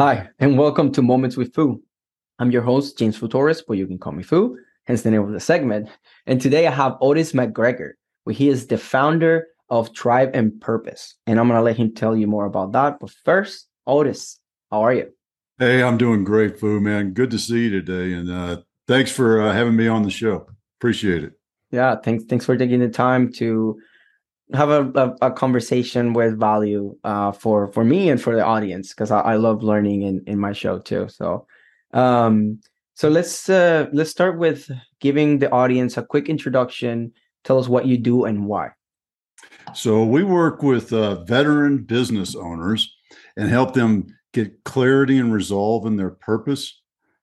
Hi, and welcome to Moments with Foo. I'm your host, James Foo Torres, but you can call me Foo, hence the name of the segment. And today I have Otis McGregor, where he is the founder of Tribe and Purpose. And I'm going to let him tell you more about that. But first, Otis, how are you? Hey, I'm doing great, Foo, man. Good to see you today. And uh, thanks for uh, having me on the show. Appreciate it. Yeah, thanks. Thanks for taking the time to have a, a, a, conversation with value uh, for for me and for the audience because I, I, love learning in in my show too. So, um, so let's uh, let's start with giving the audience a quick introduction. Tell us what you do and why. So we work with uh, veteran business owners and help them get clarity and resolve in their purpose,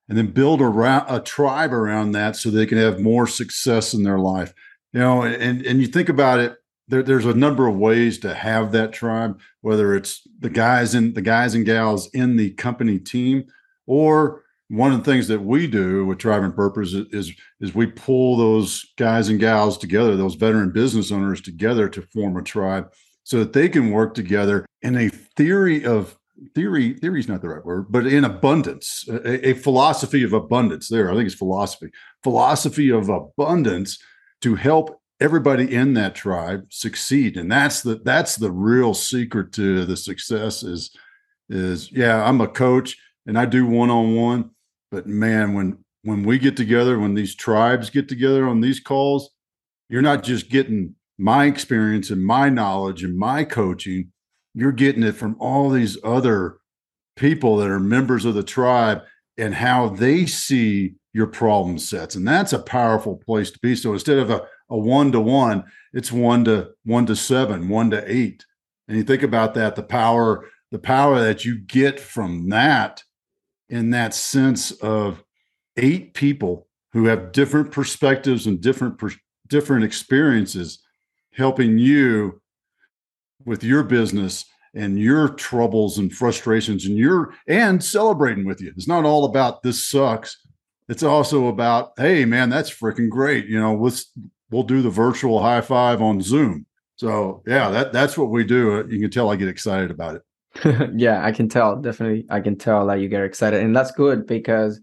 and then build a tribe around that so they can have more success in their life. You know, and and you think about it there, there's a number of ways to have that tribe, whether it's the guys and the guys and gals in the company team, or one of the things that we do with Tribe and Purpose is, is, is we pull those guys and gals together, those veteran business owners together to form a tribe, so that they can work together in a theory of theory. Theory is not the right word, but in abundance, a, a philosophy of abundance. There, I think it's philosophy, philosophy of abundance to help everybody in that tribe succeed. And that's the that's the real secret to the success is is yeah i'm a coach and i do one-on-one but man when when we get together when these tribes get together on these calls you're not just getting my experience and my knowledge and my coaching. You're getting it from all these other people that are members of the tribe and how they see your problem sets. And that's a powerful place to be. So instead of a a one to one, it's one to one to seven, one to eight. And you think about that, the power, the power that you get from that in that sense of eight people who have different perspectives and different per, different experiences helping you with your business and your troubles and frustrations and your and celebrating with you. It's not all about this sucks. It's also about, hey man, that's freaking great. You know, let's we'll do the virtual high five on Zoom. So yeah, that that's what we do. You can tell I get excited about it. yeah, I can tell. Definitely, I can tell that you get excited, and that's good because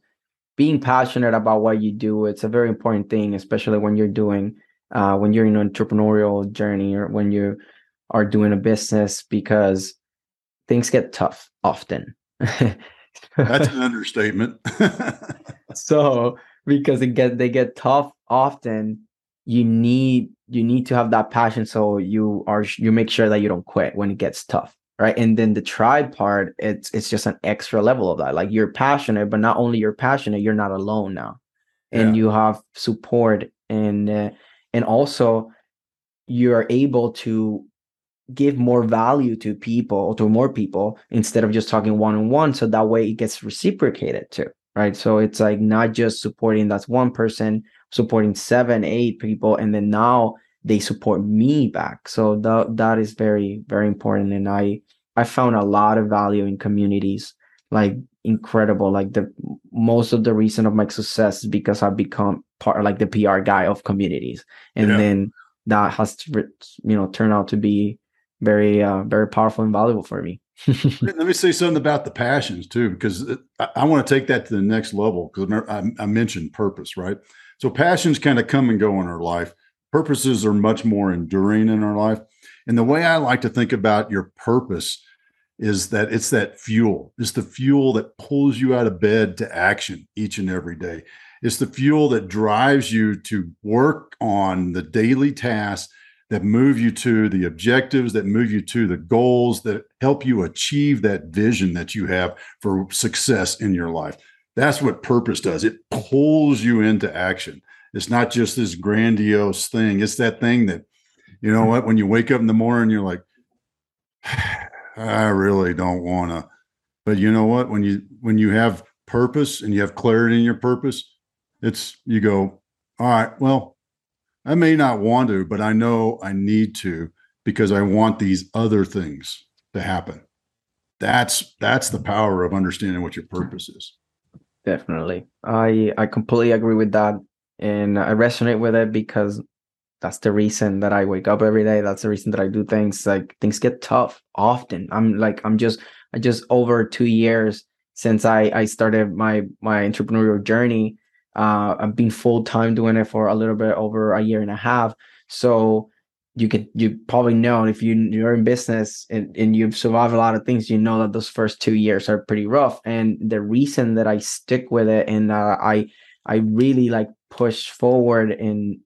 being passionate about what you do it's a very important thing, especially when you're doing uh, when you're in an entrepreneurial journey or when you are doing a business because things get tough often. that's an understatement. so because it get they get tough often you need you need to have that passion so you are you make sure that you don't quit when it gets tough right? And then the tribe part it's it's just an extra level of that. Like you're passionate but not only you're passionate you're not alone now. And yeah. you have support and uh, and also you're able to give more value to people to more people instead of just talking one on one so that way it gets reciprocated too right? So it's like not just supporting that's one person supporting seven, eight people, and then now they support me back. So that that is very, very important. And I I found a lot of value in communities, like incredible. Like the most of the reason of my success is because I've become part like the PR guy of communities. And yeah. then that has to, you know, turn out to be very uh very powerful and valuable for me. Let me say something about the passions too, because I, I want to take that to the next level. Because I, I mentioned purpose, right? So passions kind of come and go in our life. Purposes are much more enduring in our life. And the way I like to think about your purpose is that it's that fuel. It's the fuel that pulls you out of bed to action each and every day. It's the fuel that drives you to work on the daily tasks that move you to the objectives, that move you to the goals, that help you achieve that vision that you have for success in your life. That's what purpose does. It pulls you into action. It's not just this grandiose thing. It's that thing that, you know what, when you wake up in the morning, you're like, I really don't want to But you know what? When you when you have purpose and you have clarity in your purpose, it's you go, all right, well, I may not want to, but I know I need to because I want these other things to happen. That's that's the power of understanding what your purpose is. Definitely. I I completely agree with that and I resonate with it because that's the reason that I wake up every day. That's the reason that I do things. Like things get tough often. I'm like I'm just I just over 2 years since I I started my my entrepreneurial journey. Uh I've been full time doing it for a little bit over a year and a half. So you could you probably know if you you're in business and, and you've survived a lot of things you know that those first two years are pretty rough. And the reason that i stick with it and uh, i i really like push forward and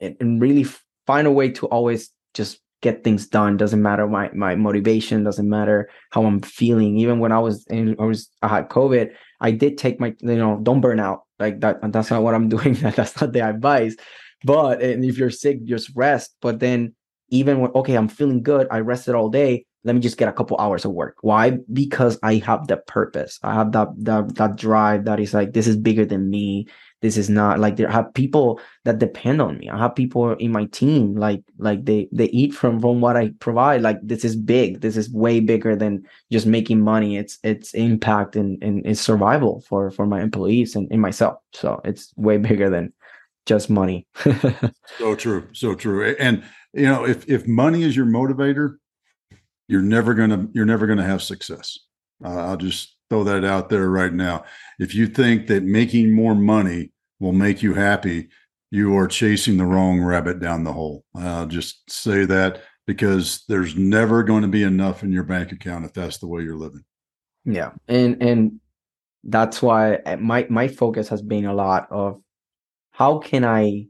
and really find a way to always just get things done. Doesn't matter my my motivation doesn't matter how i'm feeling. Even when i was in i was i had covid i did take my you know don't burn out. Like that that's not what i'm doing. That's not the advice. But and if you're sick just rest. But then even when okay i'm feeling good i rested all day let me just get a couple hours of work. Why? Because i have the purpose. I have that that, that drive that is like this is bigger than me. This is not like there have people that depend on me. I have people in my team like like they they eat from from what i provide. Like this is big. This is way bigger than just making money. It's it's impact and and it's survival for for my employees and, and myself. So it's way bigger than just money. So true. So true. And you know if if money is your motivator you're never gonna you're never gonna have success. Uh, i'll just throw that out there right now. If you think that making more money will make you happy you are chasing the wrong rabbit down the hole. I'll just say that because there's never going to be enough in your bank account if that's the way you're living. Yeah and and that's why uh, my my focus has been a lot of how can i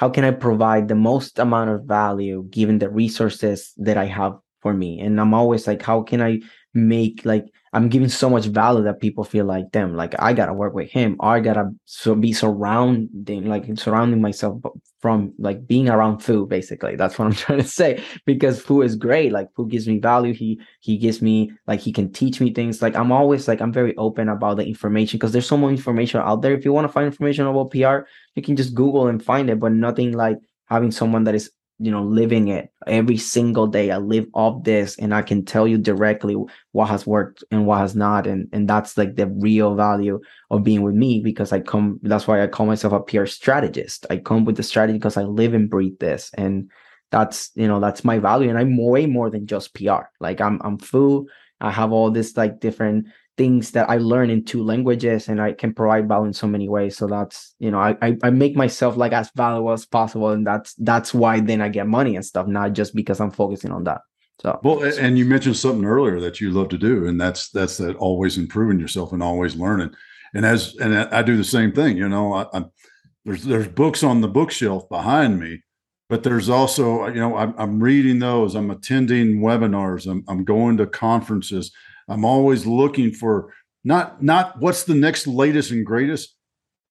how can I provide the most amount of value given the resources that I have for me? And I'm always like, how can I make like I'm giving so much value that people feel like them. Like I gotta work with him. Or I gotta so be surrounding like surrounding myself from like being around Foo. Basically, that's what I'm trying to say. Because Foo is great. Like Foo gives me value. He he gives me like he can teach me things. Like I'm always like I'm very open about the information because there's so much information out there. If you want to find information about PR, you can just Google and find it. But nothing like having someone that is you know living it every single day. I live off this and i can tell you directly what has worked and what has not. And and that's like the real value of being with me because i come that's why i call myself a PR strategist. I come with the strategy because i live and breathe this. And that's you know that's my value. And i'm way more than just pr like i'm i'm full i have all this like different things that I learn in two languages and I can provide value in so many ways. So that's, you know, I, I, I make myself like as valuable as possible. And that's, that's why then I get money and stuff, not just because I'm focusing on that. So, well, and you mentioned something earlier that you love to do, and that's, that's that always improving yourself and always learning. And as, and I do the same thing, you know, I, I'm, there's, there's books on the bookshelf behind me, but there's also, you know, I'm, I'm reading those, I'm attending webinars, I'm, I'm going to conferences I'm always looking for not not what's the next latest and greatest,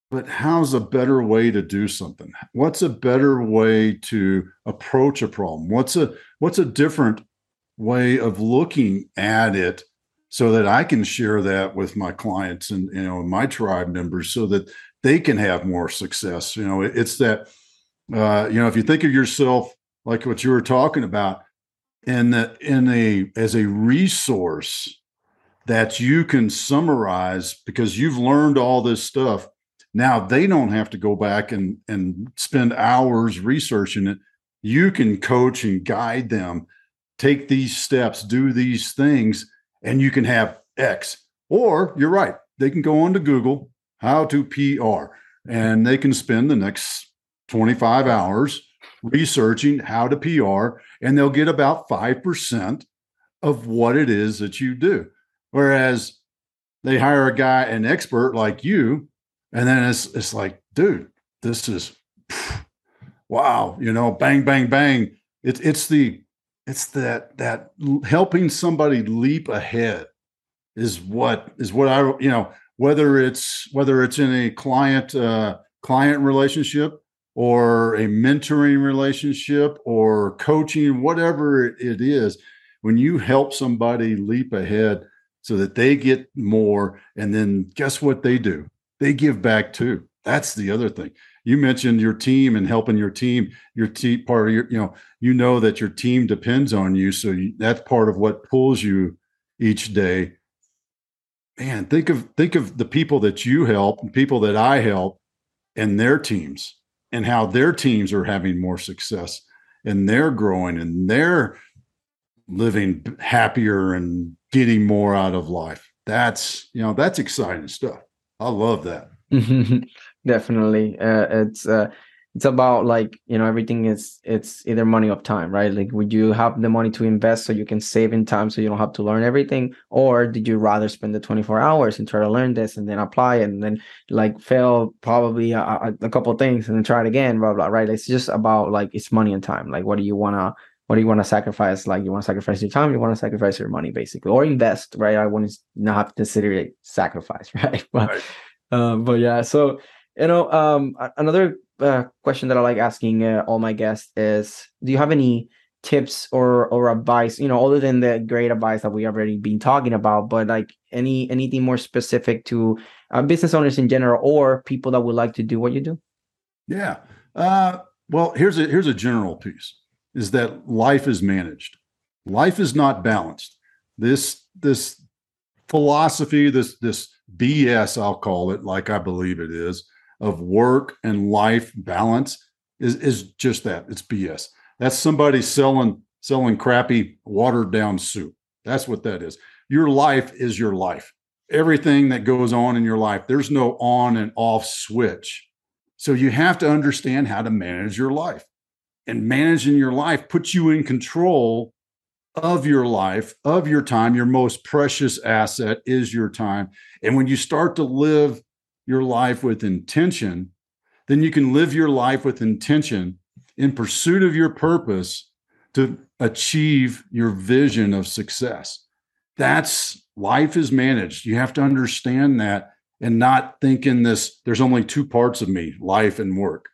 but how's a better way to do something? What's a better way to approach a problem? What's a what's a different way of looking at it so that I can share that with my clients and you know my tribe members so that they can have more success. You know, it's that uh, you know if you think of yourself like what you were talking about in the in a as a resource that you can summarize because you've learned all this stuff. Now they don't have to go back and, and spend hours researching it. You can coach and guide them, take these steps, do these things, and you can have X. Or you're right, they can go on to Google, how to PR, and they can spend the next 25 hours researching how to PR, and they'll get about 5% of what it is that you do. Whereas they hire a guy, an expert like you, and then it's it's like, dude, this is wow, you know, bang, bang, bang. It's it's the it's that that helping somebody leap ahead is what is what I you know whether it's whether it's in a client uh, client relationship or a mentoring relationship or coaching whatever it is when you help somebody leap ahead so that they get more. And then guess what they do? They give back too. That's the other thing. You mentioned your team and helping your team. Your team part of your, you know, you know that your team depends on you. So you, that's part of what pulls you each day. Man, think of think of the people that you help and people that I help and their teams and how their teams are having more success and they're growing and they're living happier and getting more out of life. That's, you know, that's exciting stuff. I love that. Definitely. Uh, it's uh, it's about like you know everything is it's either money or time right like would you have the money to invest so you can save in time so you don't have to learn everything or did you rather spend the 24 hours and try to learn this and then apply it and then like fail probably a, a couple things and then try it again blah blah right it's just about like it's money and time like what do you want to what do you want to sacrifice like you want to sacrifice your time you want to sacrifice your money basically or invest right i want to not have to consider it sacrifice right but right. Uh, but yeah so you know um another uh, question that I like asking uh, all my guests is: Do you have any tips or or advice? You know, other than the great advice that we already been talking about, but like any anything more specific to uh, business owners in general or people that would like to do what you do? Yeah. Uh, well, here's a here's a general piece: is that life is managed. Life is not balanced. This this philosophy, this this BS, I'll call it, like I believe it is, of work and life balance is is just that. It's BS. That's somebody selling selling crappy watered down soup. That's what that is. Your life is your life. Everything that goes on in your life, there's no on and off switch. So you have to understand how to manage your life. And managing your life puts you in control of your life, of your time. Your most precious asset is your time. And when you start to live your life with intention, then you can live your life with intention in pursuit of your purpose to achieve your vision of success. That's life is managed. You have to understand that and not think in this there's only two parts of me, life and work.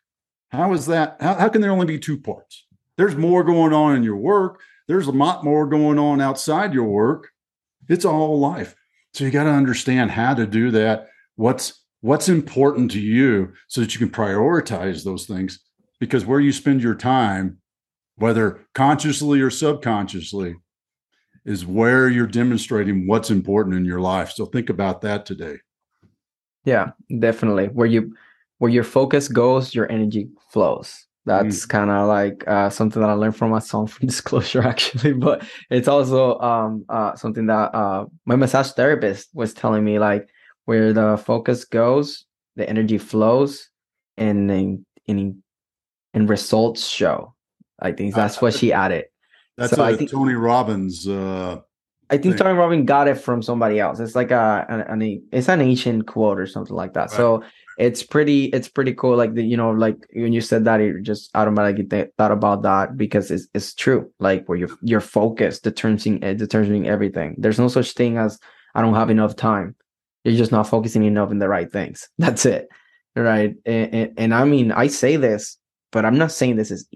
How is that? How, how can there only be two parts? There's more going on in your work. There's a lot more going on outside your work. It's all life. So you got to understand how to do that. What's what's important to you so that you can prioritize those things because where you spend your time whether consciously or subconsciously is where you're demonstrating what's important in your life so think about that today yeah definitely where you where your focus goes your energy flows that's mm. kind of like uh, something that I learned from my song from disclosure, actually. But it's also um, uh, something that uh, my massage therapist was telling me, like, where the focus goes, the energy flows, and and and, results show. I think that's what she added. That's so I think, Tony Robbins. Uh, I think thing. Tony Robbins got it from somebody else. It's like a an, an it's an ancient quote or something like that. Right. So it's pretty it's pretty cool. Like the you know like when you said that, it just automatically th- thought about that because it's it's true. Like where your your focus determining determining everything. There's no such thing as I don't have enough time you're just not focusing enough in the right things that's it right and, and, and i mean i say this but i'm not saying this is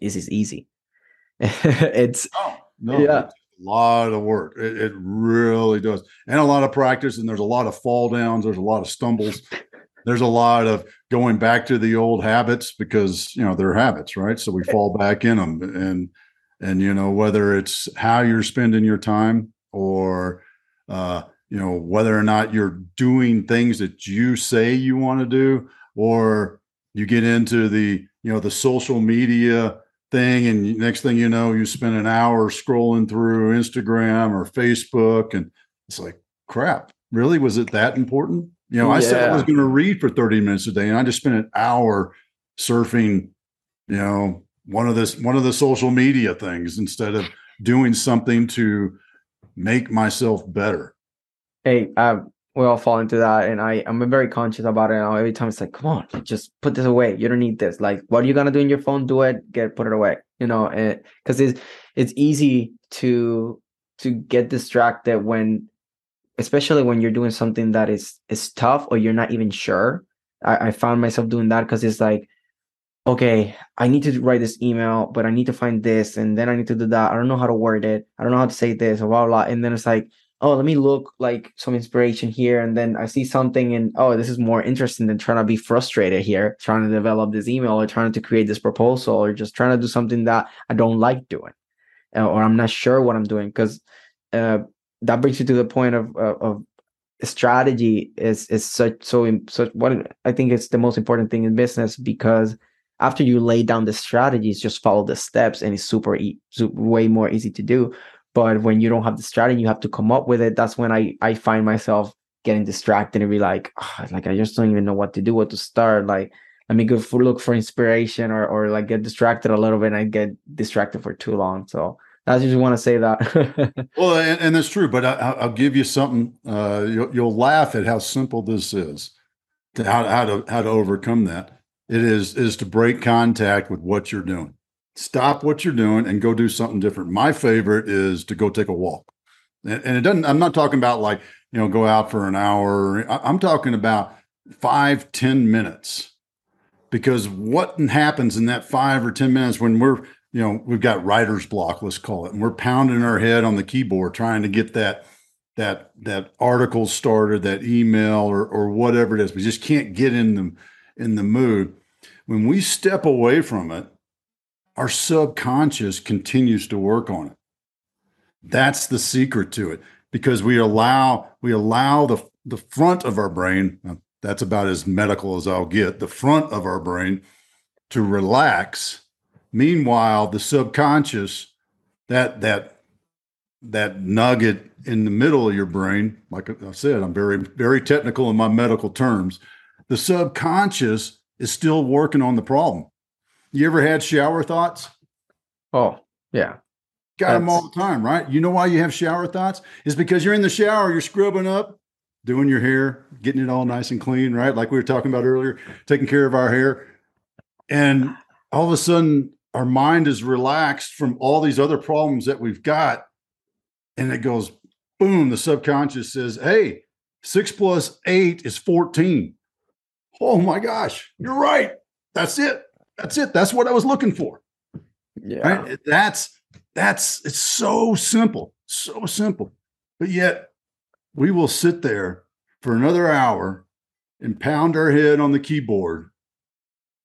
this is easy it's oh, no yeah a lot of work it, it really does and a lot of practice and there's a lot of fall downs there's a lot of stumbles there's a lot of going back to the old habits because you know they're habits right? So we fall back in them and and you know whether it's how you're spending your time or uh you know whether or not you're doing things that you say you want to do or you get into the you know the social media thing and next thing you know you spend an hour scrolling through instagram or facebook and it's like crap really? Was it that important you know i yeah. said i was going to read for 30 minutes a day and i just spent an hour surfing you know one of this one of the social media things instead of doing something to make myself better hey, uh, we all fall into that, and I I'm very conscious about it now. Every time it's like, come on, just put this away. You don't need this. Like, what are you gonna do in your phone? Do it. Get put it away. You know, because it's it's easy to to get distracted when, especially when you're doing something that is is tough or you're not even sure. I, I found myself doing that because it's like, okay, I need to write this email, but I need to find this, and then I need to do that. I don't know how to word it. I don't know how to say this, or blah blah. And then it's like oh, let me look like some inspiration here. And then I see something and, oh, this is more interesting than trying to be frustrated here, trying to develop this email or trying to create this proposal or just trying to do something that I don't like doing uh, or I'm not sure what I'm doing. Because uh, that brings you to the point of, of, of strategy is is such so such what I think it's the most important thing in business because after you lay down the strategies, just follow the steps and it's super, e- super way more easy to do. But when you don't have the strategy you have to come up with it. That's when i i find myself getting distracted and be like oh, like i just don't even know what to do what to start. Like let me go for, look for inspiration or or like get distracted a little bit and i get distracted for too long. So I just want to say that. well, and, and, that's true. But I, will give you something. Uh, you'll, you'll, laugh at how simple this is. To how, how to how to overcome that. It is is to break contact with what you're doing stop what you're doing and go do something different. My favorite is to go take a walk. And, and it doesn't, I'm not talking about like, you know, go out for an hour. I'm talking about five, ten minutes. Because what happens in that five or 10 minutes when we're, you know, we've got writer's block, let's call it, and we're pounding our head on the keyboard trying to get that that that article started, that email or or whatever it is. We just can't get in the in the mood. When we step away from it our subconscious continues to work on it. That's the secret to it because we allow we allow the the front of our brain that's about as medical as I'll get the front of our brain to relax meanwhile the subconscious that that that nugget in the middle of your brain like I said I'm very very technical in my medical terms the subconscious is still working on the problem you ever had shower thoughts? Oh, yeah. Got That's... them all the time, right? You know why you have shower thoughts? Is because you're in the shower, you're scrubbing up, doing your hair, getting it all nice and clean, right? Like we were talking about earlier, taking care of our hair. And all of a sudden, our mind is relaxed from all these other problems that we've got. And it goes, boom, the subconscious says, hey, six plus eight is 14. Oh my gosh, you're right. That's it. That's it. That's what I was looking for. Yeah. Right? That's that's it's so simple. So simple. But yet we will sit there for another hour and pound our head on the keyboard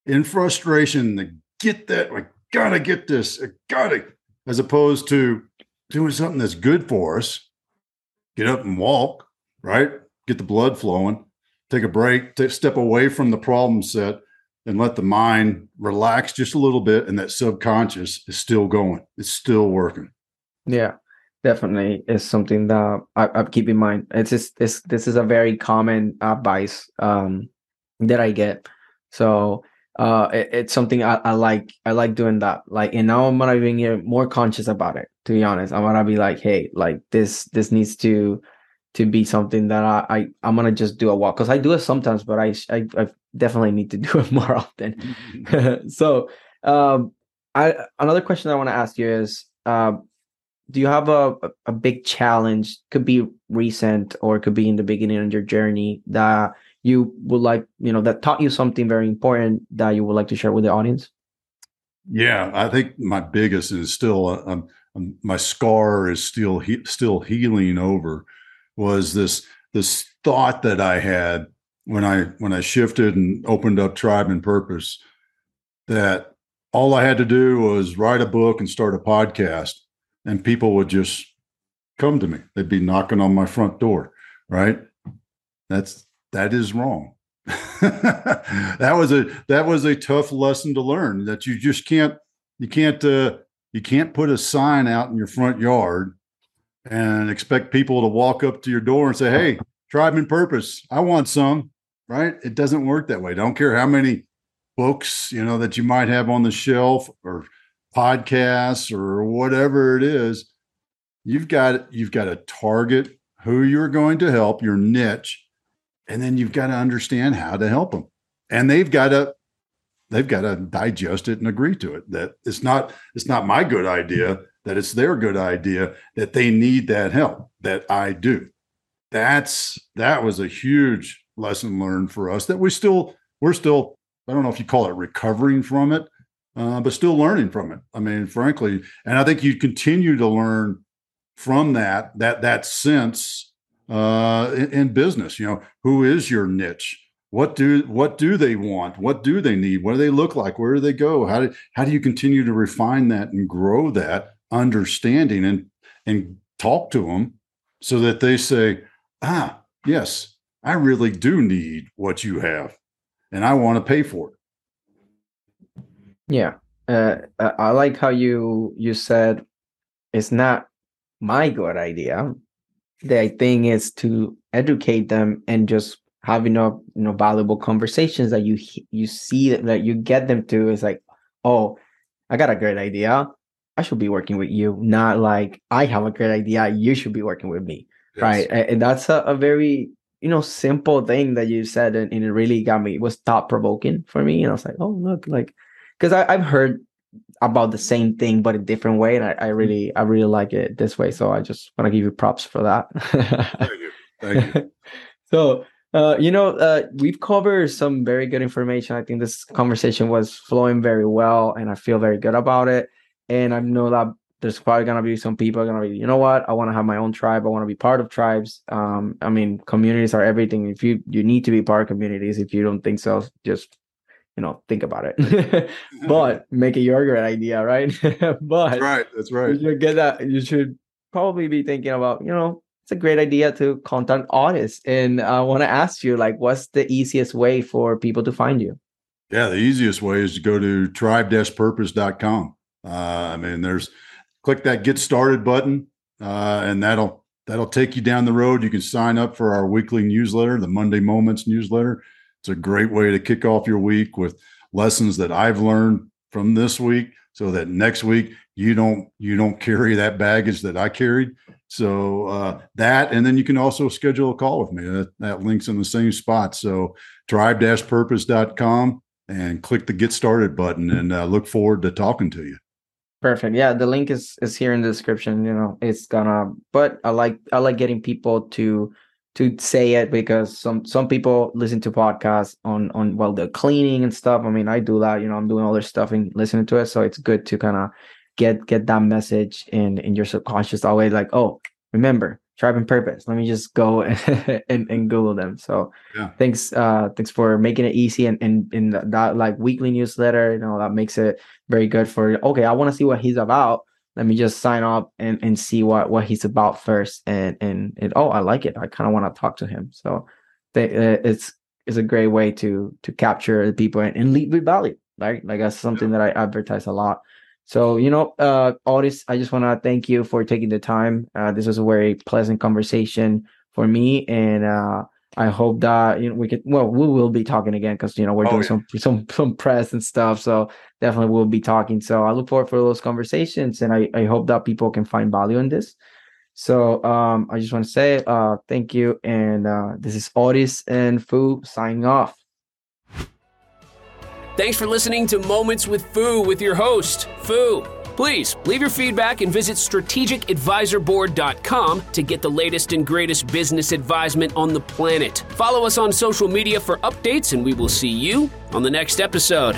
in frustration to get that. I gotta get this. I gotta, as opposed to doing something that's good for us. Get up and walk, right? Get the blood flowing, take a break, take, step away from the problem set, and let the mind relax just a little bit and that subconscious is still going it's still working yeah definitely is something that I, I keep in mind it's just this this is a very common advice um that i get so uh it, it's something I, I like i like doing that like and now i'm gonna be more conscious about it to be honest i'm gonna be like hey like this this needs to to be something that I, I I'm gonna just do a walk because I do it sometimes, but I, I, I definitely need to do it more often. so, um, I another question I want to ask you is, uh, do you have a a big challenge? Could be recent or could be in the beginning of your journey that you would like, you know, that taught you something very important that you would like to share with the audience. Yeah, I think my biggest is still uh, um, um, my scar is still he- still healing over was this this thought that I had when I when I shifted and opened up Tribe and Purpose that all I had to do was write a book and start a podcast and people would just come to me. They'd be knocking on my front door, right? That's that is wrong. that was a that was a tough lesson to learn that you just can't you can't uh, you can't put a sign out in your front yard and expect people to walk up to your door and say, Hey, tribe and purpose, I want some, right? It doesn't work that way. Don't care how many books, you know, that you might have on the shelf or podcasts or whatever it is. You've got you've got to target who you're going to help, your niche, and then you've got to understand how to help them. And they've got to they've got to digest it and agree to it. That it's not it's not my good idea that it's their good idea that they need that help that I do. That's that was a huge lesson learned for us that we still we're still I don't know if you call it recovering from it, uh, but still learning from it. I mean, frankly, and I think you continue to learn from that that that sense uh, in, in business. You know, who is your niche? What do what do they want? What do they need? What do they look like? Where do they go? How do how do you continue to refine that and grow that understanding and and talk to them so that they say, ah, yes, I really do need what you have, and I want to pay for it. Yeah, uh, I like how you you said it's not my good idea. The thing is to educate them and just having a you know valuable conversations that you you see that, that you get them to is like, oh, I got a great idea. I should be working with you, not like I have a great idea. You should be working with me, yes. right? And that's a, a, very you know simple thing that you said, and, and it really got me. It was thought provoking for me, and I was like, oh look, like because I've heard about the same thing but a different way and I, I, really i really like it this way so i just want to give you props for that. Thank you. Thank you. So uh, you know uh, we've covered some very good information. I think this conversation was flowing very well and i feel very good about it. And i know that there's probably going to be some people going to be you know what? I want to have my own tribe. I want to be part of tribes. Um, i mean communities are everything. If you you need to be part of communities if you don't think so just you know think about it. But make it your great idea right? But that's right that's right. you should get that you should probably be thinking about you know it's a great idea to contact Otis. And i want to ask you like what's the easiest way for people to find you? Yeah the easiest way is to go to tribe-purpose.com uh, i mean there's click that get started button uh, and that'll that'll take you down the road. You can sign up for our weekly newsletter the monday moments newsletter it's a great way to kick off your week with lessons that I've learned from this week so that next week you don't you don't carry that baggage that I carried. So uh, that, and then you can also schedule a call with me. That, that link's in the same spot. So tribe-purpose.com and click the get started button and uh, look forward to talking to you. Perfect. Yeah, the link is is here in the description. You know, it's gonna. But I like I like getting people to to say it because some some people listen to podcasts on on while well the cleaning and stuff. I mean, I do that. You know, I'm doing other stuff and listening to it, so it's good to kind of get get that message in in your subconscious always like oh remember tribe and purpose let me just go and, and, and google them so yeah. thanks uh thanks for making it easy and and in that like weekly newsletter you know that makes it very good for okay i want to see what he's about let me just sign up and, and see what what he's about first. And and, and oh i like it. I kind of want to talk to him. So they, uh, it's it's a great way to to capture the people and, and lead with value right? Like that's something that i advertise a lot. So you know uh Otis, i just want to thank you for taking the time. Uh, this was a very pleasant conversation for me. And uh I hope that you know we could. Well, we will be talking again because you know we're oh, doing yeah. some some some press and stuff. So definitely we'll be talking. So I look forward for those conversations, and I I hope that people can find value in this. So um, I just want to say uh, thank you, and uh, this is Otis and Foo signing off. Thanks for listening to Moments with Foo with your host Foo. Please leave your feedback and visit strategicadvisorboard.com to get the latest and greatest business advisement on the planet. Follow us on social media for updates, and we will see you on the next episode.